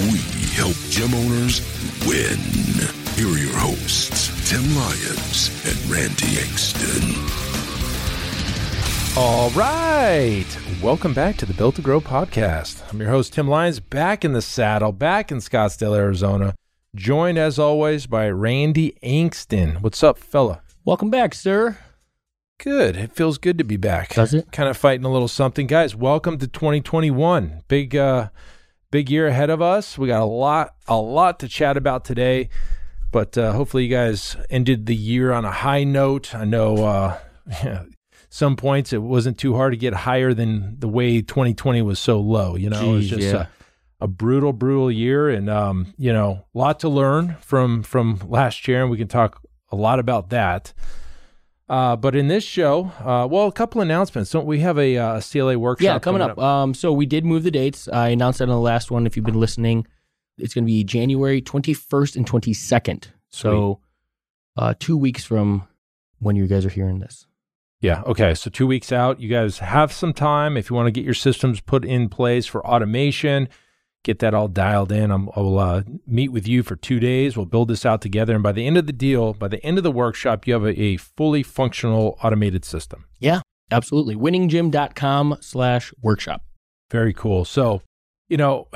We help gym owners win. Here are your hosts, Tim Lyons and Randy Engston. All right. Welcome back to the Built to Grow podcast. I'm your host, Tim Lyons, back in the saddle, back in Scottsdale, Arizona, joined as always by Randy Engston. What's up, fella? Welcome back, sir. Good. It feels good to be back. Does it? Kind of fighting a little something. Guys, welcome to 2021. Big uh big year ahead of us. We got a lot a lot to chat about today. But uh, hopefully you guys ended the year on a high note. I know uh some points it wasn't too hard to get higher than the way 2020 was so low, you know. it was just yeah. a, a brutal brutal year and um you know, a lot to learn from from last year and we can talk a lot about that. Uh, but in this show, uh, well, a couple announcements. Don't we have a, uh, CLA workshop? Yeah, coming up. Um, so we did move the dates. I announced that on the last one. If you've been listening, it's going to be January 21st and 22nd. So uh, two weeks from when you guys are hearing this. Yeah. Okay. So two weeks out, you guys have some time if you want to get your systems put in place for automation. Get that all dialed in. I'm, I'll uh, meet with you for two days. We'll build this out together, and by the end of the deal, by the end of the workshop, you have a, a fully functional automated system. Yeah, absolutely. Winninggym.com slash workshop. Very cool. So, you know,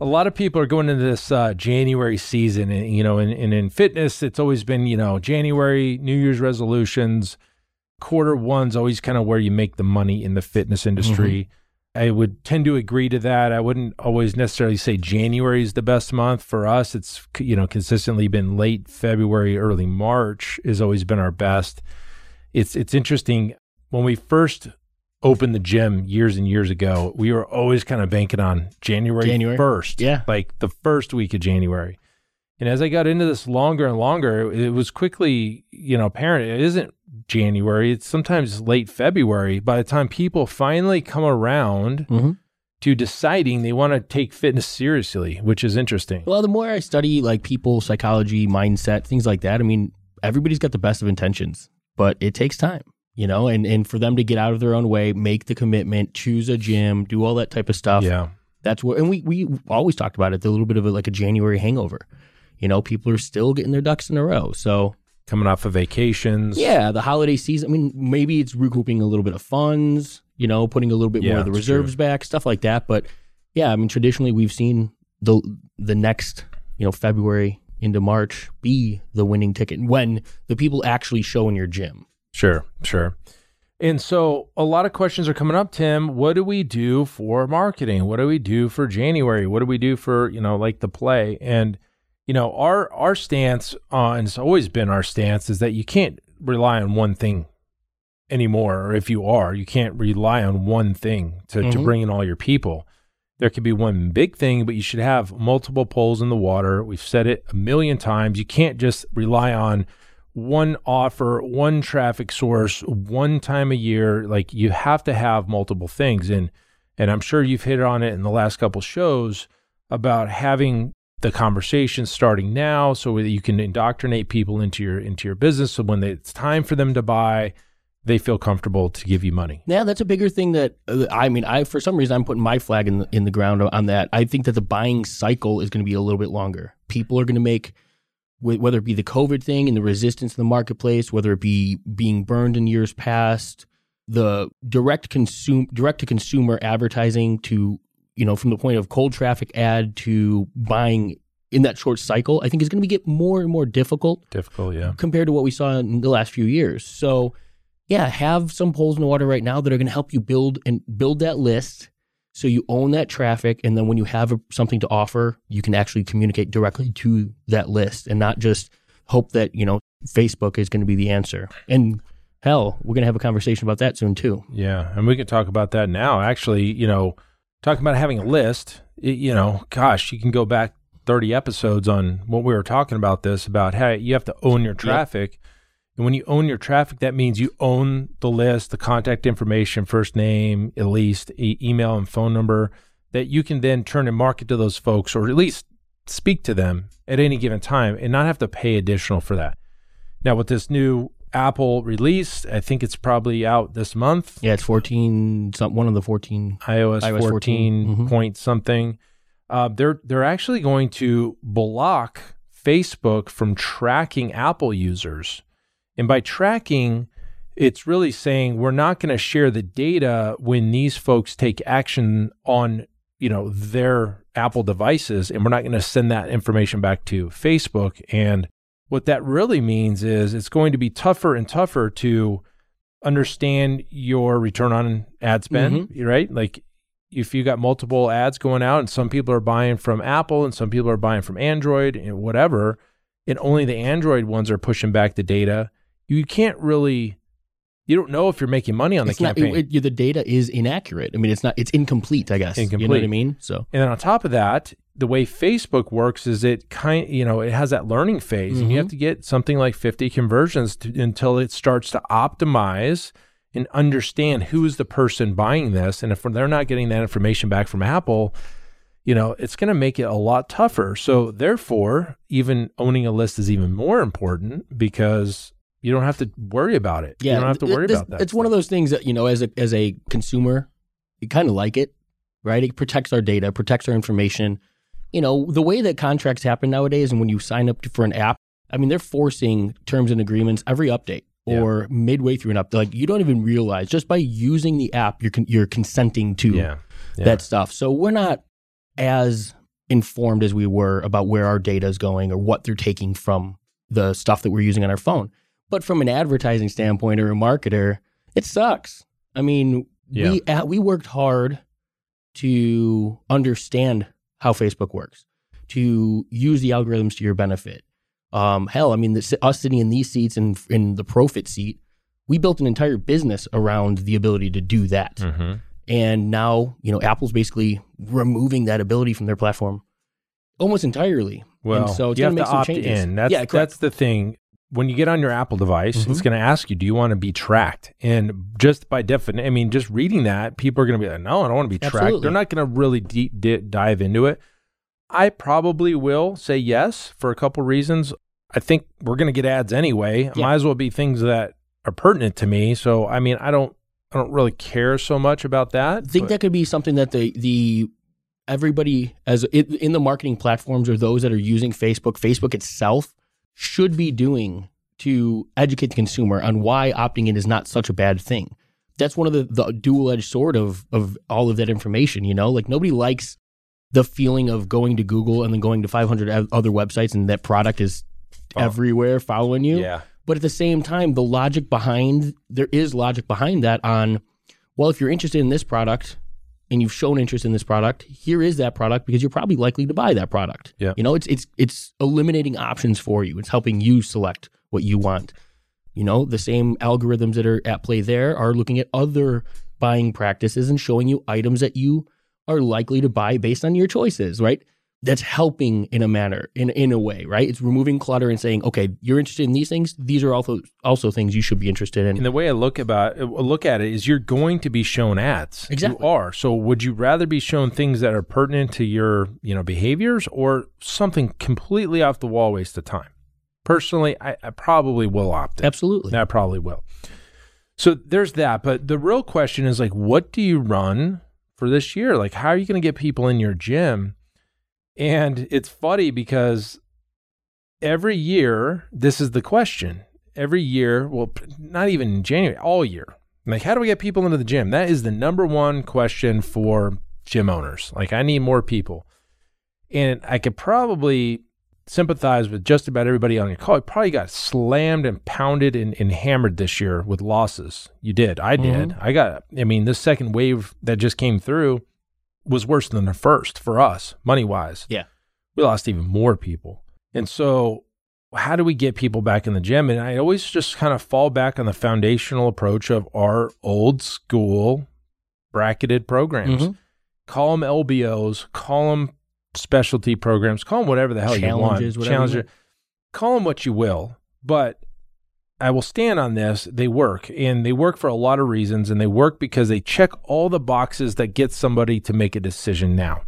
a lot of people are going into this uh, January season, and you know, and, and in fitness, it's always been you know January, New Year's resolutions. Quarter one's always kind of where you make the money in the fitness industry. I would tend to agree to that. I wouldn't always necessarily say January is the best month for us. It's you know consistently been late February, early March has always been our best. It's it's interesting when we first opened the gym years and years ago. We were always kind of banking on January January. first, Yeah. like the first week of January. And as I got into this longer and longer, it was quickly, you know, apparent it isn't January. It's sometimes late February. By the time people finally come around Mhm. to deciding they want to take fitness seriously, which is interesting. Well, the more I study like people, psychology, mindset, things like that, I mean, everybody's got the best of intentions, but it takes time, you know, and, and for them to get out of their own way, make the commitment, choose a gym, do all that type of stuff. yeah. That's what, and we, we always talked about it, a little bit of a, like a January hangover. You know, people are still getting their ducks in a row. So, Coming off of vacations. yeah, the holiday season, I mean, maybe it's recouping a little bit of funds, you know, putting a little bit Yeah, more of the reserves back, stuff like that. But yeah, I mean, traditionally we've seen the the next, you know, February into March be the winning ticket when the people actually show in your gym. Sure, sure. And so a lot of questions are coming up, Tim. What do we do for marketing? What do we do for January? What do we do for, you know, like the play? And, you know, our our stance on it's always been our stance is that you can't rely on one thing anymore. Or if you are, you can't rely on one thing to, to Mhm. bring in all your people. There could be one big thing, but you should have multiple poles in the water. We've said it a million times. You can't just rely on one offer, one traffic source, one time a year. Like you have to have multiple things. And and I'm sure you've hit on it in the last couple shows about having the conversation starting now so that you can indoctrinate people into your into your business so when it's time for them to buy, they feel comfortable to give you money. Yeah, that's a bigger thing that uh, I mean, I for some reason I'm putting my flag in the, in the ground on that. I think that the buying cycle is going to be a little bit longer. People are going to make whether it be the COVID thing and the resistance in the marketplace, whether it be being burned in years past, the direct consume direct to consumer advertising to you know from the point of cold traffic ad to buying in that short cycle, I think is going to get more and more difficult Difficult, yeah. compared to what we saw in the last few years. So, yeah, have some poles in the water right now that are going to help you build and build that list so you own that traffic and then when you have a, something to offer, you can actually communicate directly to that list and not just hope that, you know, Facebook is going to be the answer. And hell, we're going to have a conversation about that soon too. Yeah, and we can talk about that now. Actually, you know, talking about having a list, it, you know, gosh, you can go back 30 episodes on what we were talking about this about how you have to own your traffic. And when you own your traffic, that means you own the list, the contact information, first name, at least e- email and phone number that you can then turn and market to those folks or at least speak to them at any given time and not have to pay additional for that. Now, with this new Apple release, I think it's probably out this month. Yeah, it's 14, some, one of the 14. iOS, iOS 14, 14, mhm. point something. Uh, they're they're actually going to block Facebook from tracking Apple users, and by tracking, it's really saying we're not going to share the data when these folks take action on you know their Apple devices, and we're not going to send that information back to Facebook. And what that really means is it's going to be tougher and tougher to understand your return on ad spend, mm-hmm. right? Like if you got multiple ads going out and some people are buying from Apple and some people are buying from Android and whatever, and only the Android ones are pushing back the data, you can't really you don't know if you're making money on the It's not, campaign. it- it- the data is inaccurate. I mean, it's not, it's incomplete, I guess. You know what I Incomplete. mean? So, And then on top of that, the way Facebook works is it kind, you know, it has that learning phase, and you mm-hmm. have to get something like 50 conversions to, until it starts to optimize and understand who is the person buying this. And if they're not getting that information back from Apple, you know, it's going to make it a lot tougher. So therefore, even owning a list is even more important because you don't have to worry about it. yeah. you don't have to worry this- about that. It's one of those things that, you know, as a, as a consumer, you kind of like it, right? It protects our data, protects our information. You know, the way that contracts happen nowadays and when you sign up for an app, I mean, they're forcing terms and agreements every update Yeah. or midway through an update. Like you don't even realize just by using the app, you're, con- you're consenting to yeah. yeah. that stuff. So we're not as informed as we were about where our data is going or what they're taking from the stuff that we're using on our phone. But from an advertising standpoint or a marketer, it sucks. I mean, we uh, we worked hard to understand how Facebook works, to use the algorithms to your benefit. Um, hell, I mean, the, us sitting in these seats and in the profit seat, we built an entire business around the ability to do that. Mhm. And now, you know, Apple's basically removing that ability from their platform almost entirely. Well, and so it's you have to to make some opt changes. in. That's yeah, correct. that's the thing. When you get on your Apple device, it's Mhm. going to ask you, "Do you want to be tracked?" And just by definition, I mean, just reading that, people are going to be like, "No, I don't want to be tracked." Absolutely. They're not going to really deep di- dive into it. I probably will say yes for a couple reasons. I think we're going to get ads anyway. Yeah. Might as well be things that are pertinent to me. So, I mean, I don't, I don't really care so much about that. I think but- that could be something that the the everybody as in, in the marketing platforms or those that are using Facebook, Facebook itself should be doing to educate the consumer on why opting in is not such a bad thing. That's one of the, the dual edged sword of of all of that information. You know, like nobody likes the feeling of going to Google and then going to 500 other websites and that product is Oh. everywhere following you. yeah, But at the same time, the logic behind there is logic behind that on well, if you're interested in this product and you've shown interest in this product, here is that product because you're probably likely to buy that product. Yeah. You know, it's it's it's eliminating options for you. It's helping you select what you want. You know, the same algorithms that are at play there are looking at other buying practices and showing you items that you are likely to buy based on your choices, right? That's helping in a manner, in in a way, right? It's removing clutter and saying, okay, you're interested in these things. These are also also things you should be interested in. And the way I look about look at it is you're going to be shown ads. Exactly. You are. So would you rather be shown things that are pertinent to your, you know, behaviors or something completely off the wall waste of time? Personally, I, I probably will opt in. Absolutely. I probably will. So there's that. But the real question is like, what do you run for this year? Like, how are you going to get people in your gym? And it's funny because every year, this is the question. Every year, well, not even in January, all year. Like, how do we get people into the gym? That is the number one question for gym owners. Like, I need more people. And I could probably sympathize with just about everybody on your call. You probably got slammed and pounded and, and hammered this year with losses. You did. I did. Mm-hmm. I got, I mean, this second wave that just came through was worse than the first for us, money wise. Yeah. We lost even more people. And so, how do we get people back in the gym? And I always just kind of fall back on the foundational approach of our old school bracketed programs Mhm. call them LBOs, call them specialty programs, call them whatever the hell Challenges, you want. whatever you want. Call them what you will, but I will stand on this. They work, and they work for a lot of reasons, and they work because they check all the boxes that get somebody to make a decision now.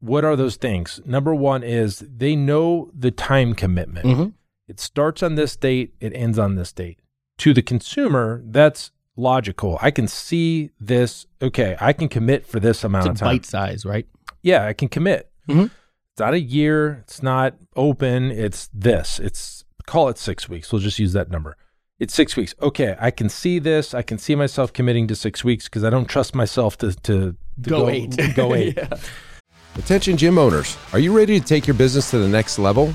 What are those things? Number one is they know the time commitment. Mhm. It starts on this date, it ends on this date. To the consumer, that's logical. I can see this. Okay, I can commit for this amount of time. bite size, right? Yeah, I can commit. Mhm. It's not a year. It's not open. It's this. It's call it six weeks. We'll just use that number. It's six weeks. Okay, I can see this. I can see myself committing to six weeks because I don't trust myself to to, to Go eight. Go eight. Yeah. Attention gym owners, are you ready to take your business to the next level?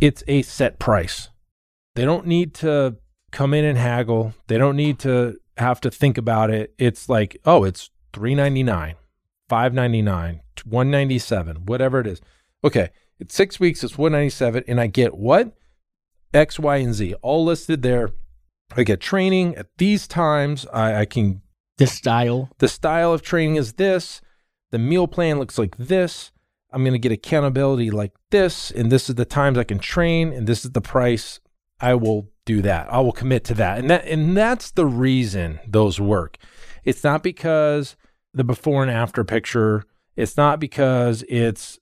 it's a set price. They don't need to come in and haggle. They don't need to have to think about it. It's like, oh, it's three ninety nine, five ninety nine, one ninety seven, whatever it is. Okay, it's six weeks. It's one ninety seven, and I get what X, Y, and Z all listed there. I get training at these times. I, I can The style. the style of training is this. The meal plan looks like this. I'm going to get accountability like this. And this is the times I can train. And this is the price. I will do that. I will commit to that. And that, and that's the reason those work. It's not because the before and after picture. It's not because it's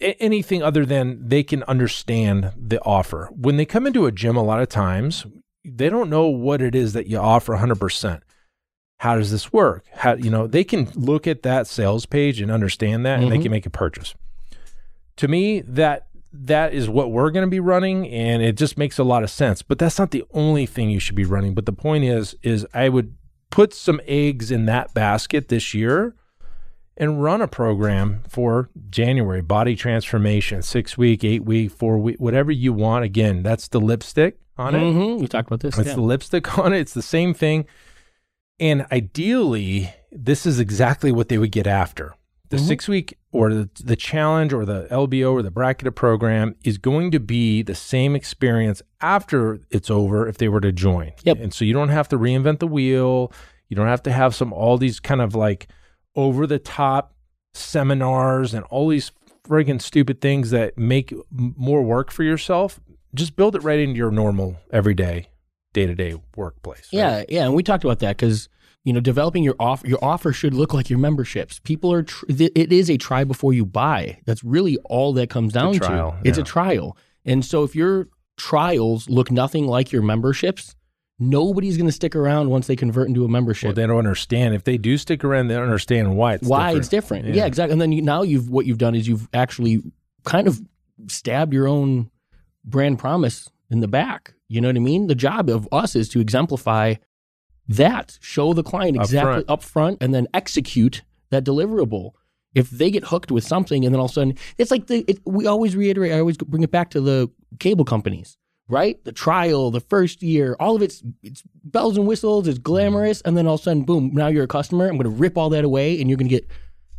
anything other than they can understand the offer. When they come into a gym, a lot of times they don't know what it is that you offer 100% how does this work how you know they can look at that sales page and understand that and they Mhm. can make a purchase to me that that is what we're going to be running and it just makes a lot of sense but that's not the only thing you should be running but the point is is i would put some eggs in that basket this year and run a program for january body transformation six week eight week four week whatever you want again that's the lipstick on it Mhm. We talked about this. it's yeah. the lipstick on it. It's the same thing. And ideally, this is exactly what they would get after. The Mhm. six week or the, the challenge or the LBO or the bracketed program is going to be the same experience after it's over if they were to join. Yep. And so you don't have to reinvent the wheel. You don't have to have some, all these kind of like over the top seminars and all these friggin' stupid things that make m- more work for yourself. Just build it right into your normal everyday day to day workplace. right? Yeah, yeah, and we talked about that because you know developing your offer, your offer should look like your memberships. People are, tr- th- it is a try before you buy. That's really all that comes down trial, to. It's a trial, and so if your trials look nothing like your memberships, nobody's going to stick around once they convert into a membership. Well, they don't understand. If they do stick around, they don't understand why it's why different. it's different. Yeah. Yeah. exactly. And then you, now you've what you've done is you've actually kind of stabbed your own brand promise in the back. You know what I mean? The job of us is to exemplify that, show the client exactly up front, and then execute that deliverable. If they get hooked with something, and then all of a sudden, it's like the it, we always reiterate. I always bring it back to the cable companies, right? The trial, the first year, all of it's it's bells and whistles, it's glamorous, and then all of a sudden, boom! Now you're a customer. I'm going to rip all that away, and you're going to get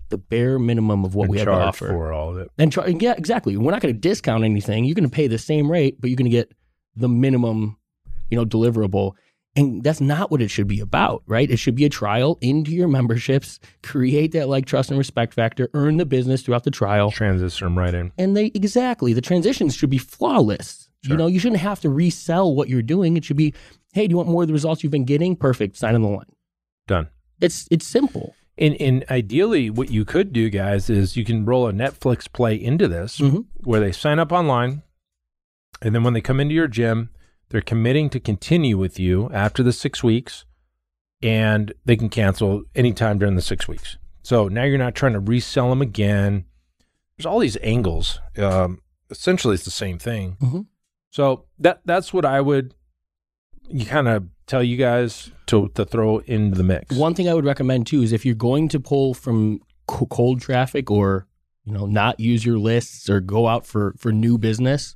the bare minimum of what And we have to offer. for all of it. And char- yeah, exactly. We're not going to discount anything. You're going to pay the same rate, but you're going to get the minimum, you know, deliverable. And that's not what it should be about, right? It should be a trial into your memberships, create that like trust and respect factor, earn the business throughout the trial. Transition right in. And they exactly the transitions should be flawless. You know, you shouldn't have to resell what you're doing. It should be, hey, do you want more of the results you've been getting? Perfect. Sign on the line. Done. It's it's simple. And, and ideally, what you could do, guys, is you can roll a Netflix play into this Mhm. where they sign up online. And then when they come into your gym, they're committing to continue with you after the six weeks and they can cancel anytime during the six weeks. So now you're not trying to resell them again. There's all these angles. Um, essentially, it's the same thing. Mhm. So that that's what I would you kind of tell you guys to to throw into the mix. One thing I would recommend too is if you're going to pull from cold traffic or You know, not use your lists or go out for for new business.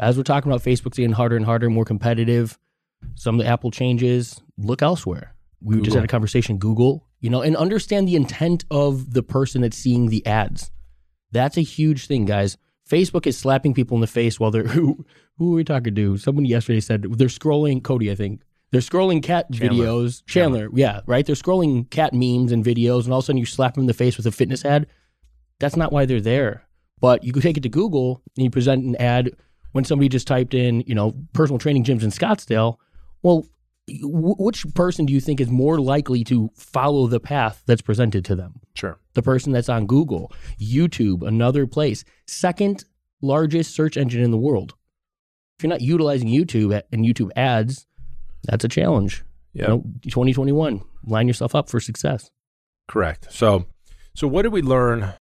As we're talking about Facebook's getting harder and harder, more competitive. Some of the Apple changes. Look elsewhere. We just had a conversation. Google, you know, and understand the intent of the person that's seeing the ads. That's a huge thing, guys. Facebook is slapping people in the face while they're who who are we talking to? Someone yesterday said they're scrolling Cody, I think. They're scrolling cat Chandler. videos. Chandler, yeah, right. They're scrolling cat memes and videos, and all of a sudden you slap them in the face with a fitness ad. That's not why they're there. But you could take it to Google and you present an ad when somebody just typed in, you know, personal training gyms in Scottsdale. Well, w- which person do you think is more likely to follow the path that's presented to them? Sure. the person that's on Google, YouTube, another place, second largest search engine in the world. If you're not utilizing YouTube and YouTube ads, that's a challenge. Yeah. You know, 2021, line yourself up for success. Correct. So, so what did we learn?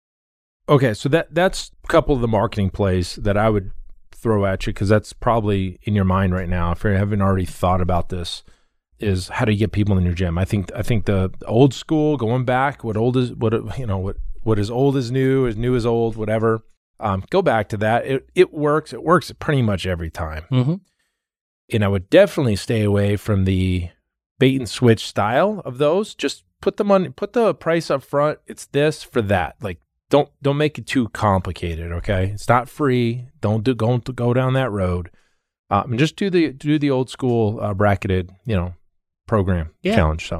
Okay, so that that's a couple of the marketing plays that I would throw at you because that's probably in your mind right now. If you haven't already thought about this, is how do you get people in your gym? I think I think the old school, going back, what old is what you know what what is old is new, is new is old, whatever. Um, go back to that. It it works. It works pretty much every time Mm-hmm. and I would definitely stay away from the bait and switch style of those. Just put the money, put the price up front. It's this for that. Like don't don't make it too complicated. Okay, it's not free. Don't do don't go down that road. Um, and just do the do the old school uh, bracketed you know program Yeah. challenge. So,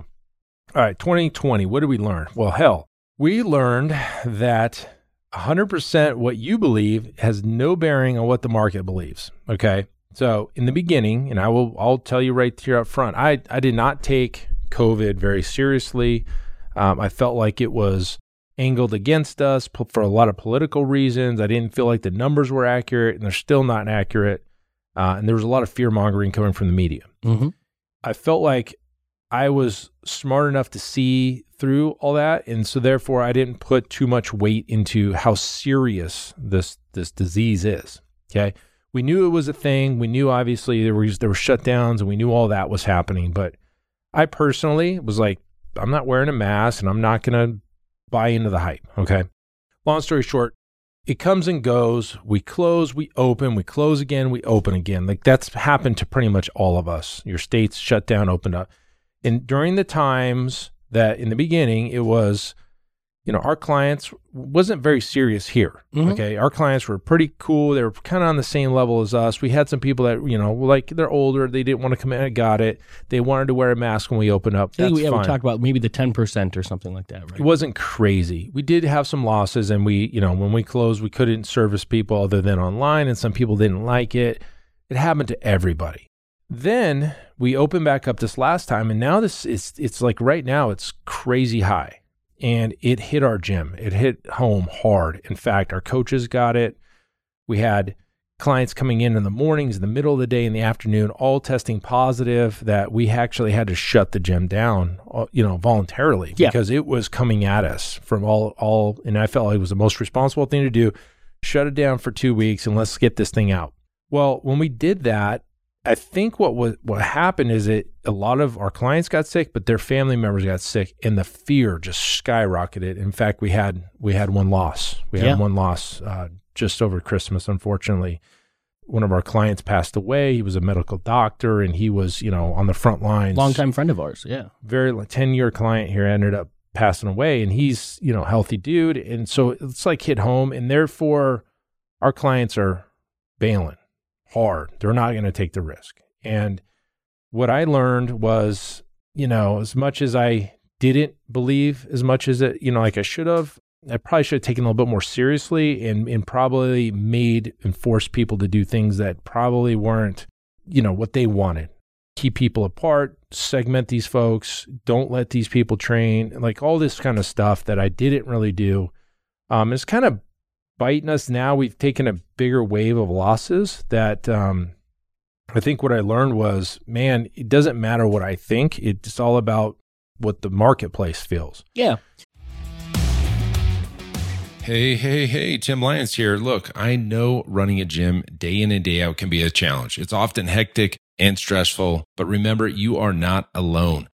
all right, 2020. What did we learn? Well, hell, we learned that 100% what you believe has no bearing on what the market believes. Okay. So in the beginning, and I will, I'll tell you right here up front, I, I did not take COVID very seriously. Um, I felt like it was angled against us for a lot of political reasons. I didn't feel like the numbers were accurate, and they're still not accurate. Uh, and there was a lot of fear mongering coming from the media. Mm-hmm. I felt like I was smart enough to see through all that, and so therefore I didn't put too much weight into how serious this this disease is. Okay, we knew it was a thing. We knew obviously there was there were shutdowns, and we knew all that was happening. But I personally was like, I'm not wearing a mask, and I'm not going to buy into the hype. Okay. Long story short, it comes and goes. We close, we open, we close again, we open again. Like that's happened to pretty much all of us. Your states shut down, opened up. And during the times that in the beginning it was, you know, our clients wasn't very serious here. Mhm. Okay. Our clients were pretty cool. They were kind of on the same level as us. We had some people that, you know, like they're older. They didn't want to come in. I got it. They wanted to wear a mask when we opened up. I think That's we haven't fine. talked about maybe the 10% or something like that, right? It wasn't crazy. We did have some losses, and we, you know, when we closed, we couldn't service people other than online, and some people didn't like it. It happened to everybody. Then we opened back up this last time, and now this is it's like right now it's crazy high, and it hit our gym. It hit home hard. In fact, our coaches got it. We had clients coming in in the mornings, in the middle of the day, in the afternoon, all testing positive. That we actually had to shut the gym down, uh, you know, voluntarily Yeah. because it was coming at us from all all. And I felt like it was the most responsible thing to do. Shut it down for two weeks and let's get this thing out. Well, when we did that, I think what was what happened is it a lot of our clients got sick, but their family members got sick, and the fear just skyrocketed. In fact, we had we had one loss. We had Yeah. one loss uh, just over Christmas. Unfortunately, one of our clients passed away. He was a medical doctor, and he was you know on the front lines. Longtime friend of ours. Yeah. very like, ten year client here ended up passing away, and he's you know healthy dude, and so it's like hit home, and therefore our clients are bailing hard. They're not going to take the risk. And what I learned was, you know, as much as I didn't believe as much as it, you know, like I should have, I probably should have taken a little bit more seriously and, and probably made and forced people to do things that probably weren't, you know, what they wanted. Keep people apart, segment these folks, don't let these people train, like all this kind of stuff that I didn't really do. Um, it's kind of biting us now. We've taken a bigger wave of losses that um, I think what I learned was, man, it doesn't matter what I think. It's all about what the marketplace feels. Yeah. Hey, hey, hey, Tim Lyons here. Look, I know running a gym day in and day out can be a challenge. It's often hectic and stressful, but remember, you are not alone.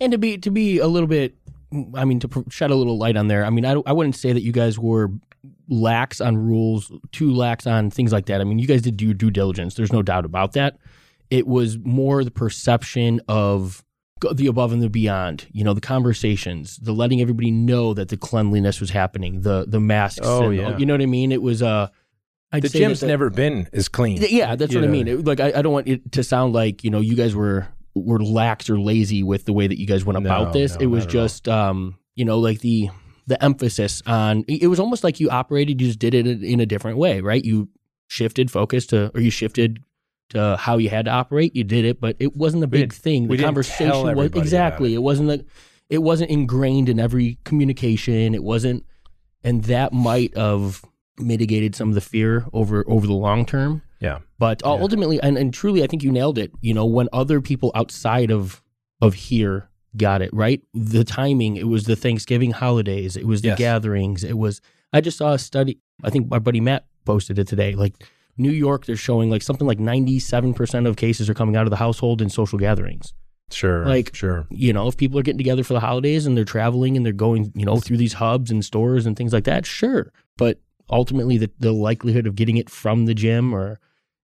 And to be to be a little bit, I mean, to pr- shed a little light on there. I mean, I, I wouldn't say that you guys were lax on rules, too lax on things like that. I mean, you guys did your due diligence. There's no doubt about that. It was more the perception of the above and the beyond. You know, the conversations, the letting everybody know that the cleanliness was happening, the the masks. Oh, and- yeah. you know what I mean. It was uh, I'd the that gym's never been as clean. yeah, that's what I mean. It- like, I, I don't want it to sound like you know you guys were were lax or lazy with the way that you guys went No, about this. no, it was not at all. just um, you know, like the the emphasis on. It was almost like you operated, you just did it in a different way, right? You shifted focus to, or you shifted to how you had to operate. You did it, but it wasn't a big thing. The conversation was exactly. it. It wasn't like it wasn't ingrained in every communication. It wasn't, and that might have mitigated some of the fear over over the long term. Yeah. But uh, Yeah. ultimately, and, and truly, I think you nailed it. You know, when other people outside of of here got it right, the timing. It was the Thanksgiving holidays. It was the Yes. gatherings. It was. I just saw a study. I think my buddy Matt posted it today. Like New York, they're showing like something like ninety seven percent of cases are coming out of the household and social gatherings. Sure. Like- sure. You know, if people are getting together for the holidays and they're traveling and they're going, you know, through these hubs and stores and things like that, sure. But ultimately, the the likelihood of getting it from the gym or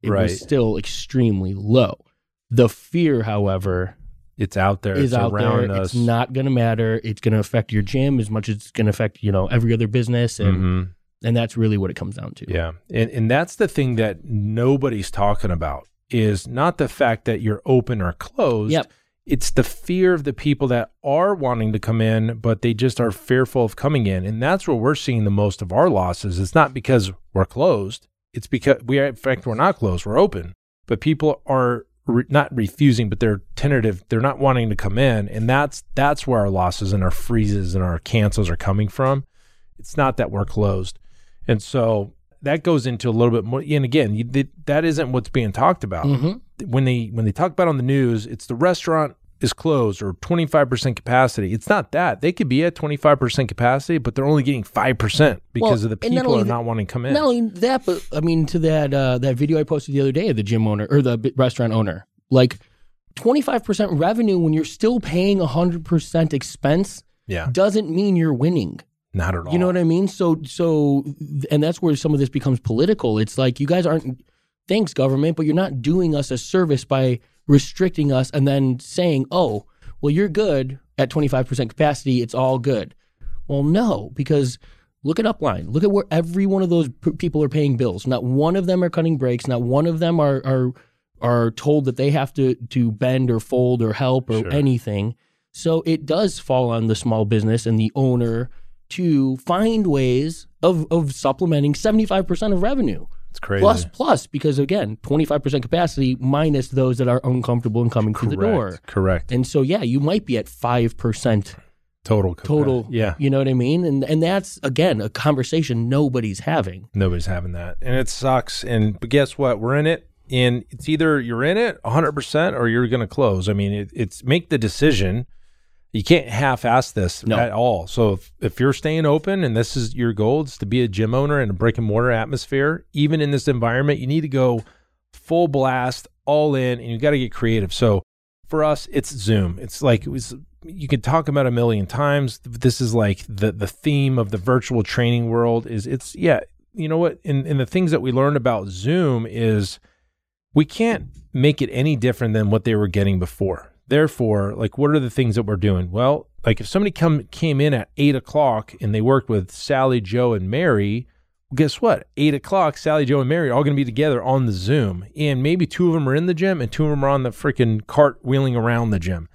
it Right. was still extremely low. The fear, however, It's out there. is it's out around there. us. It's not going to matter. It's going to affect your gym as much as it's going to affect you know every other business, and Mhm. and that's really what it comes down to. Yeah. And and that's the thing that nobody's talking about is not the fact that you're open or closed. Yep. It's the fear of the people that are wanting to come in, but they just are fearful of coming in. And that's where we're seeing the most of our losses. It's not because we're closed. It's because we are, in fact, we're not closed. We're open, but people are re- not refusing, but they're tentative. They're not wanting to come in. And that's, that's where our losses and our freezes and our cancels are coming from. It's not that we're closed. And so that goes into a little bit more. And again, you, that- isn't what's being talked about. Mhm. When they when they talk about on the news, it's the restaurant is closed or 25% capacity. It's not that. They could be at 25% capacity, but they're only getting 5% because Well, of the people are not wanting to come in. Not only that, but I mean, to that uh, that video I posted the other day of the gym owner or the restaurant owner, like twenty five percent revenue when you're still paying hundred percent expense yeah, doesn't mean you're winning. not at all. You know what I mean? So so and that's where some of this becomes political. It's like you guys aren't thanks government, but you're not doing us a service by restricting us and then saying, "Oh, well you're good at 25% capacity, it's all good." Well, no, because look at Upline. Look at where every one of those p- people are paying bills. Not one of them are cutting breaks, not one of them are are are told that they have to to bend or fold or help or Sure. anything. So it does fall on the small business and the owner to find ways of of supplementing 75% of revenue. It's crazy. Plus plus because again, 25% capacity minus those that are uncomfortable and coming through the door. Correct. Correct. And so yeah, you might be at 5% Total. capacity. total. Yeah. You know what I mean? And and that's again a conversation nobody's having. Nobody's having that. And it sucks. And but guess what? We're in it. And it's either you're in it 100% or you're going to close. I mean, it, it's make the decision. You can't half ass this No. at all. So if, if you're staying open and this is your goal, it's to be a gym owner in a brick and mortar atmosphere, even in this environment, you need to go full blast, all in, and you got to get creative. So for us, it's Zoom. It's like it was, you can talk about a million times. This is like the the theme of the virtual training world is it's yeah, you know what? And and the things that we learned about Zoom is we can't make it any different than what they were getting before. Therefore, like what are the things that we're doing? Well, like if somebody come came in at eight o'clock and they worked with Sally, Joe, and Mary, well, guess what? Eight o'clock, Sally, Joe, and Mary are all going to be together on the Zoom, and maybe two of them are in the gym and two of them are on the freaking cart wheeling around the gym.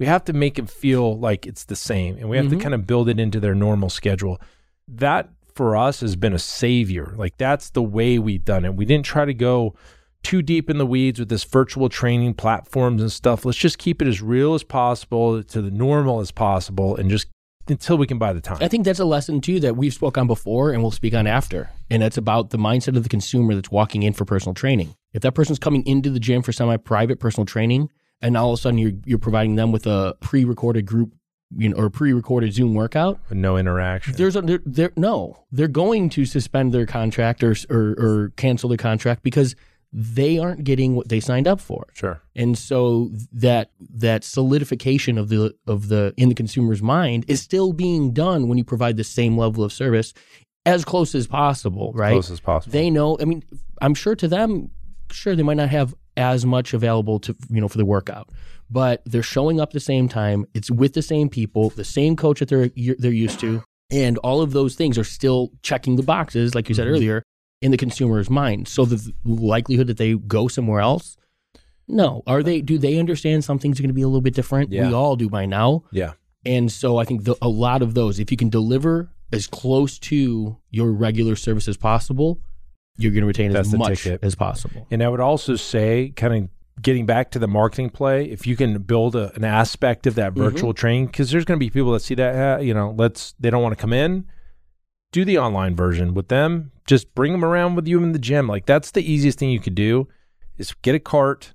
We have to make them feel like it's the same, and we have to mm-hmm. kind of build it into their normal schedule. That for us has been a savior. Like that's the way we've done it. We didn't try to go too deep in the weeds with this virtual training platforms and stuff. Let's just keep it as real as possible to the normal as possible and just until we can buy the time. I think that's a lesson too that we've spoke on before and we'll speak on after. And that's about the mindset of the consumer that's walking in for personal training. If that person's coming into the gym for semi-private personal training and all of a sudden you're you're providing them with a pre-recorded group you know or pre-recorded Zoom workout, no interaction. there's a there, there no, they're going to suspend their contract or, or or cancel their contract because they aren't getting what they signed up for. sure. And so that that solidification of the of the in the consumer's mind is still being done when you provide the same level of service as close as possible, right? Close as possible. They know, I mean, I'm sure to them, sure they might not have as much available to you know for the workout, but they're showing up the same time. It's with the same people, the same coach that they're they're used to, and all of those things are still checking the boxes, like you said Mhm. earlier, in the consumer's mind. So the likelihood that they go somewhere else, no. Are they? Do they understand something's going to be a little bit different? Yeah. We all do by now. yeah. And so I think the, a lot of those, if you can deliver as close to your regular service as possible, you're going to retain That's as much ticket. as possible. And I would also say, kind of getting back to the marketing play, if you can build a, an aspect of that virtual training, because there's going to be people that see that, uh, you know, let's they don't want to come in, do the online version with them. Just bring them around with you in the gym. Like that's the easiest thing you could do, is get a cart,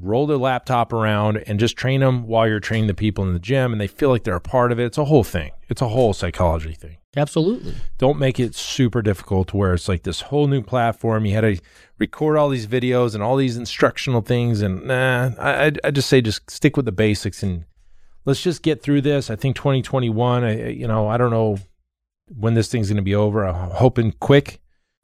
roll their laptop around, and just train them while you're training the people in the gym, and they feel like they're a part of it. It's a whole thing. It's a whole psychology thing Absolutely. don't make it super difficult to where it's like this whole new platform. You had to record all these videos and all these instructional things, and nah, I I just say just stick with the basics and let's just get through this. I think 2021. I I- you know I don't know when this thing's going to be over. I'm hoping quick,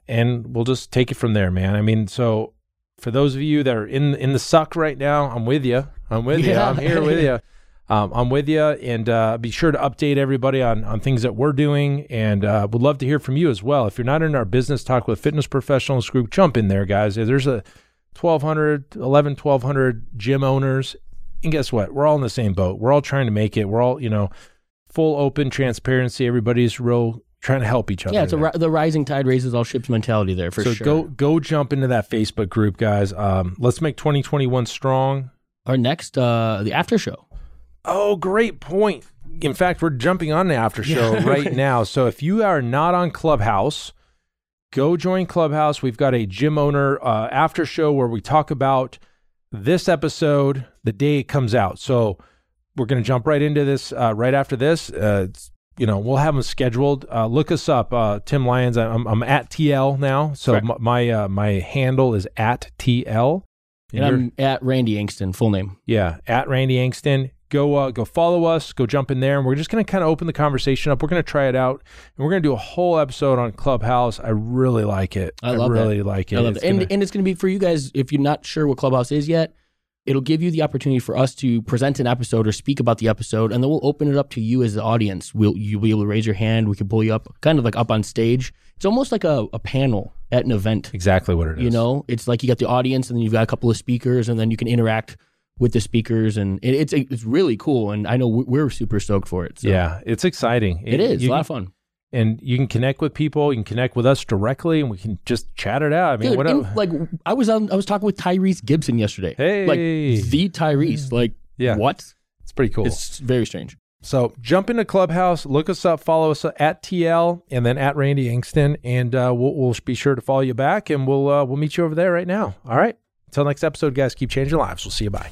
and we'll just take it from there, man. I mean, so for those of you that are in in the suck right now, I'm with you. I'm with you. Yeah. I'm here with you. Um, I'm with you, and uh, be sure to update everybody on on things that we're doing, and uh, would love to hear from you as well. If you're not in our business talk with fitness professionals group, jump in there, guys. There's a 1,200, 11, 1,200 gym owners, and guess what? We're all in the same boat. We're all trying to make it. We're all, you know, full open transparency. Everybody's real trying to help each other. Yeah, it's a, the rising tide raises all ships mentality there for so sure. go go jump into that Facebook group, guys. Um, let's make 2021 strong. Our next, uh, the after show. Oh, great point. In fact, we're jumping on the after show right now. So if you are not on Clubhouse, go join Clubhouse. We've got a gym owner uh, after show where we talk about this episode the day it comes out. So we're going to jump right into this uh, right after this. Uh, you know, we'll have them scheduled. Uh, look us up, uh, Tim Lyons. I'm, I'm at TL now, so m- my uh, my handle is at TL. And you're- I'm at Randy Angston, full name. yeah, at Randy Angston. Go uh, go follow us. Go jump in there, and we're just going to kind of open the conversation up. We're going to try it out, and we're going to do a whole episode on Clubhouse. I really like it. I love that. really like it. I love It's it. And, gonna- and it's going to be for you guys, if you're not sure what Clubhouse is yet, it'll give you the opportunity for us to present an episode or speak about the episode, and then we'll open it up to you as the audience. We'll, you'll be able to raise your hand. We can pull you up, kind of like up on stage. It's almost like a, a panel at an event. exactly what it is. You know, it's like you got the audience, and then you've got a couple of speakers, and then you can interact with the speakers, and it, it's it's really cool. And I know we- we're super stoked for it. So yeah, it's exciting. it is you a lot of fun. And you can connect with people. You can connect with us directly, and we can just chat it out. I mean, Dude, what? el- like I was on, I was talking with Tyrese Gibson yesterday. Hey. like the Tyrese. Like, Yeah. what? it's pretty cool. It's very strange. So jump into Clubhouse, look us up, follow us at TL, and then at Randy Angston, and uh, we'll, we'll be sure to follow you back, and we'll uh, we'll meet you over there right now. All right. Until next episode, guys. Keep changing lives. We'll see you. Bye.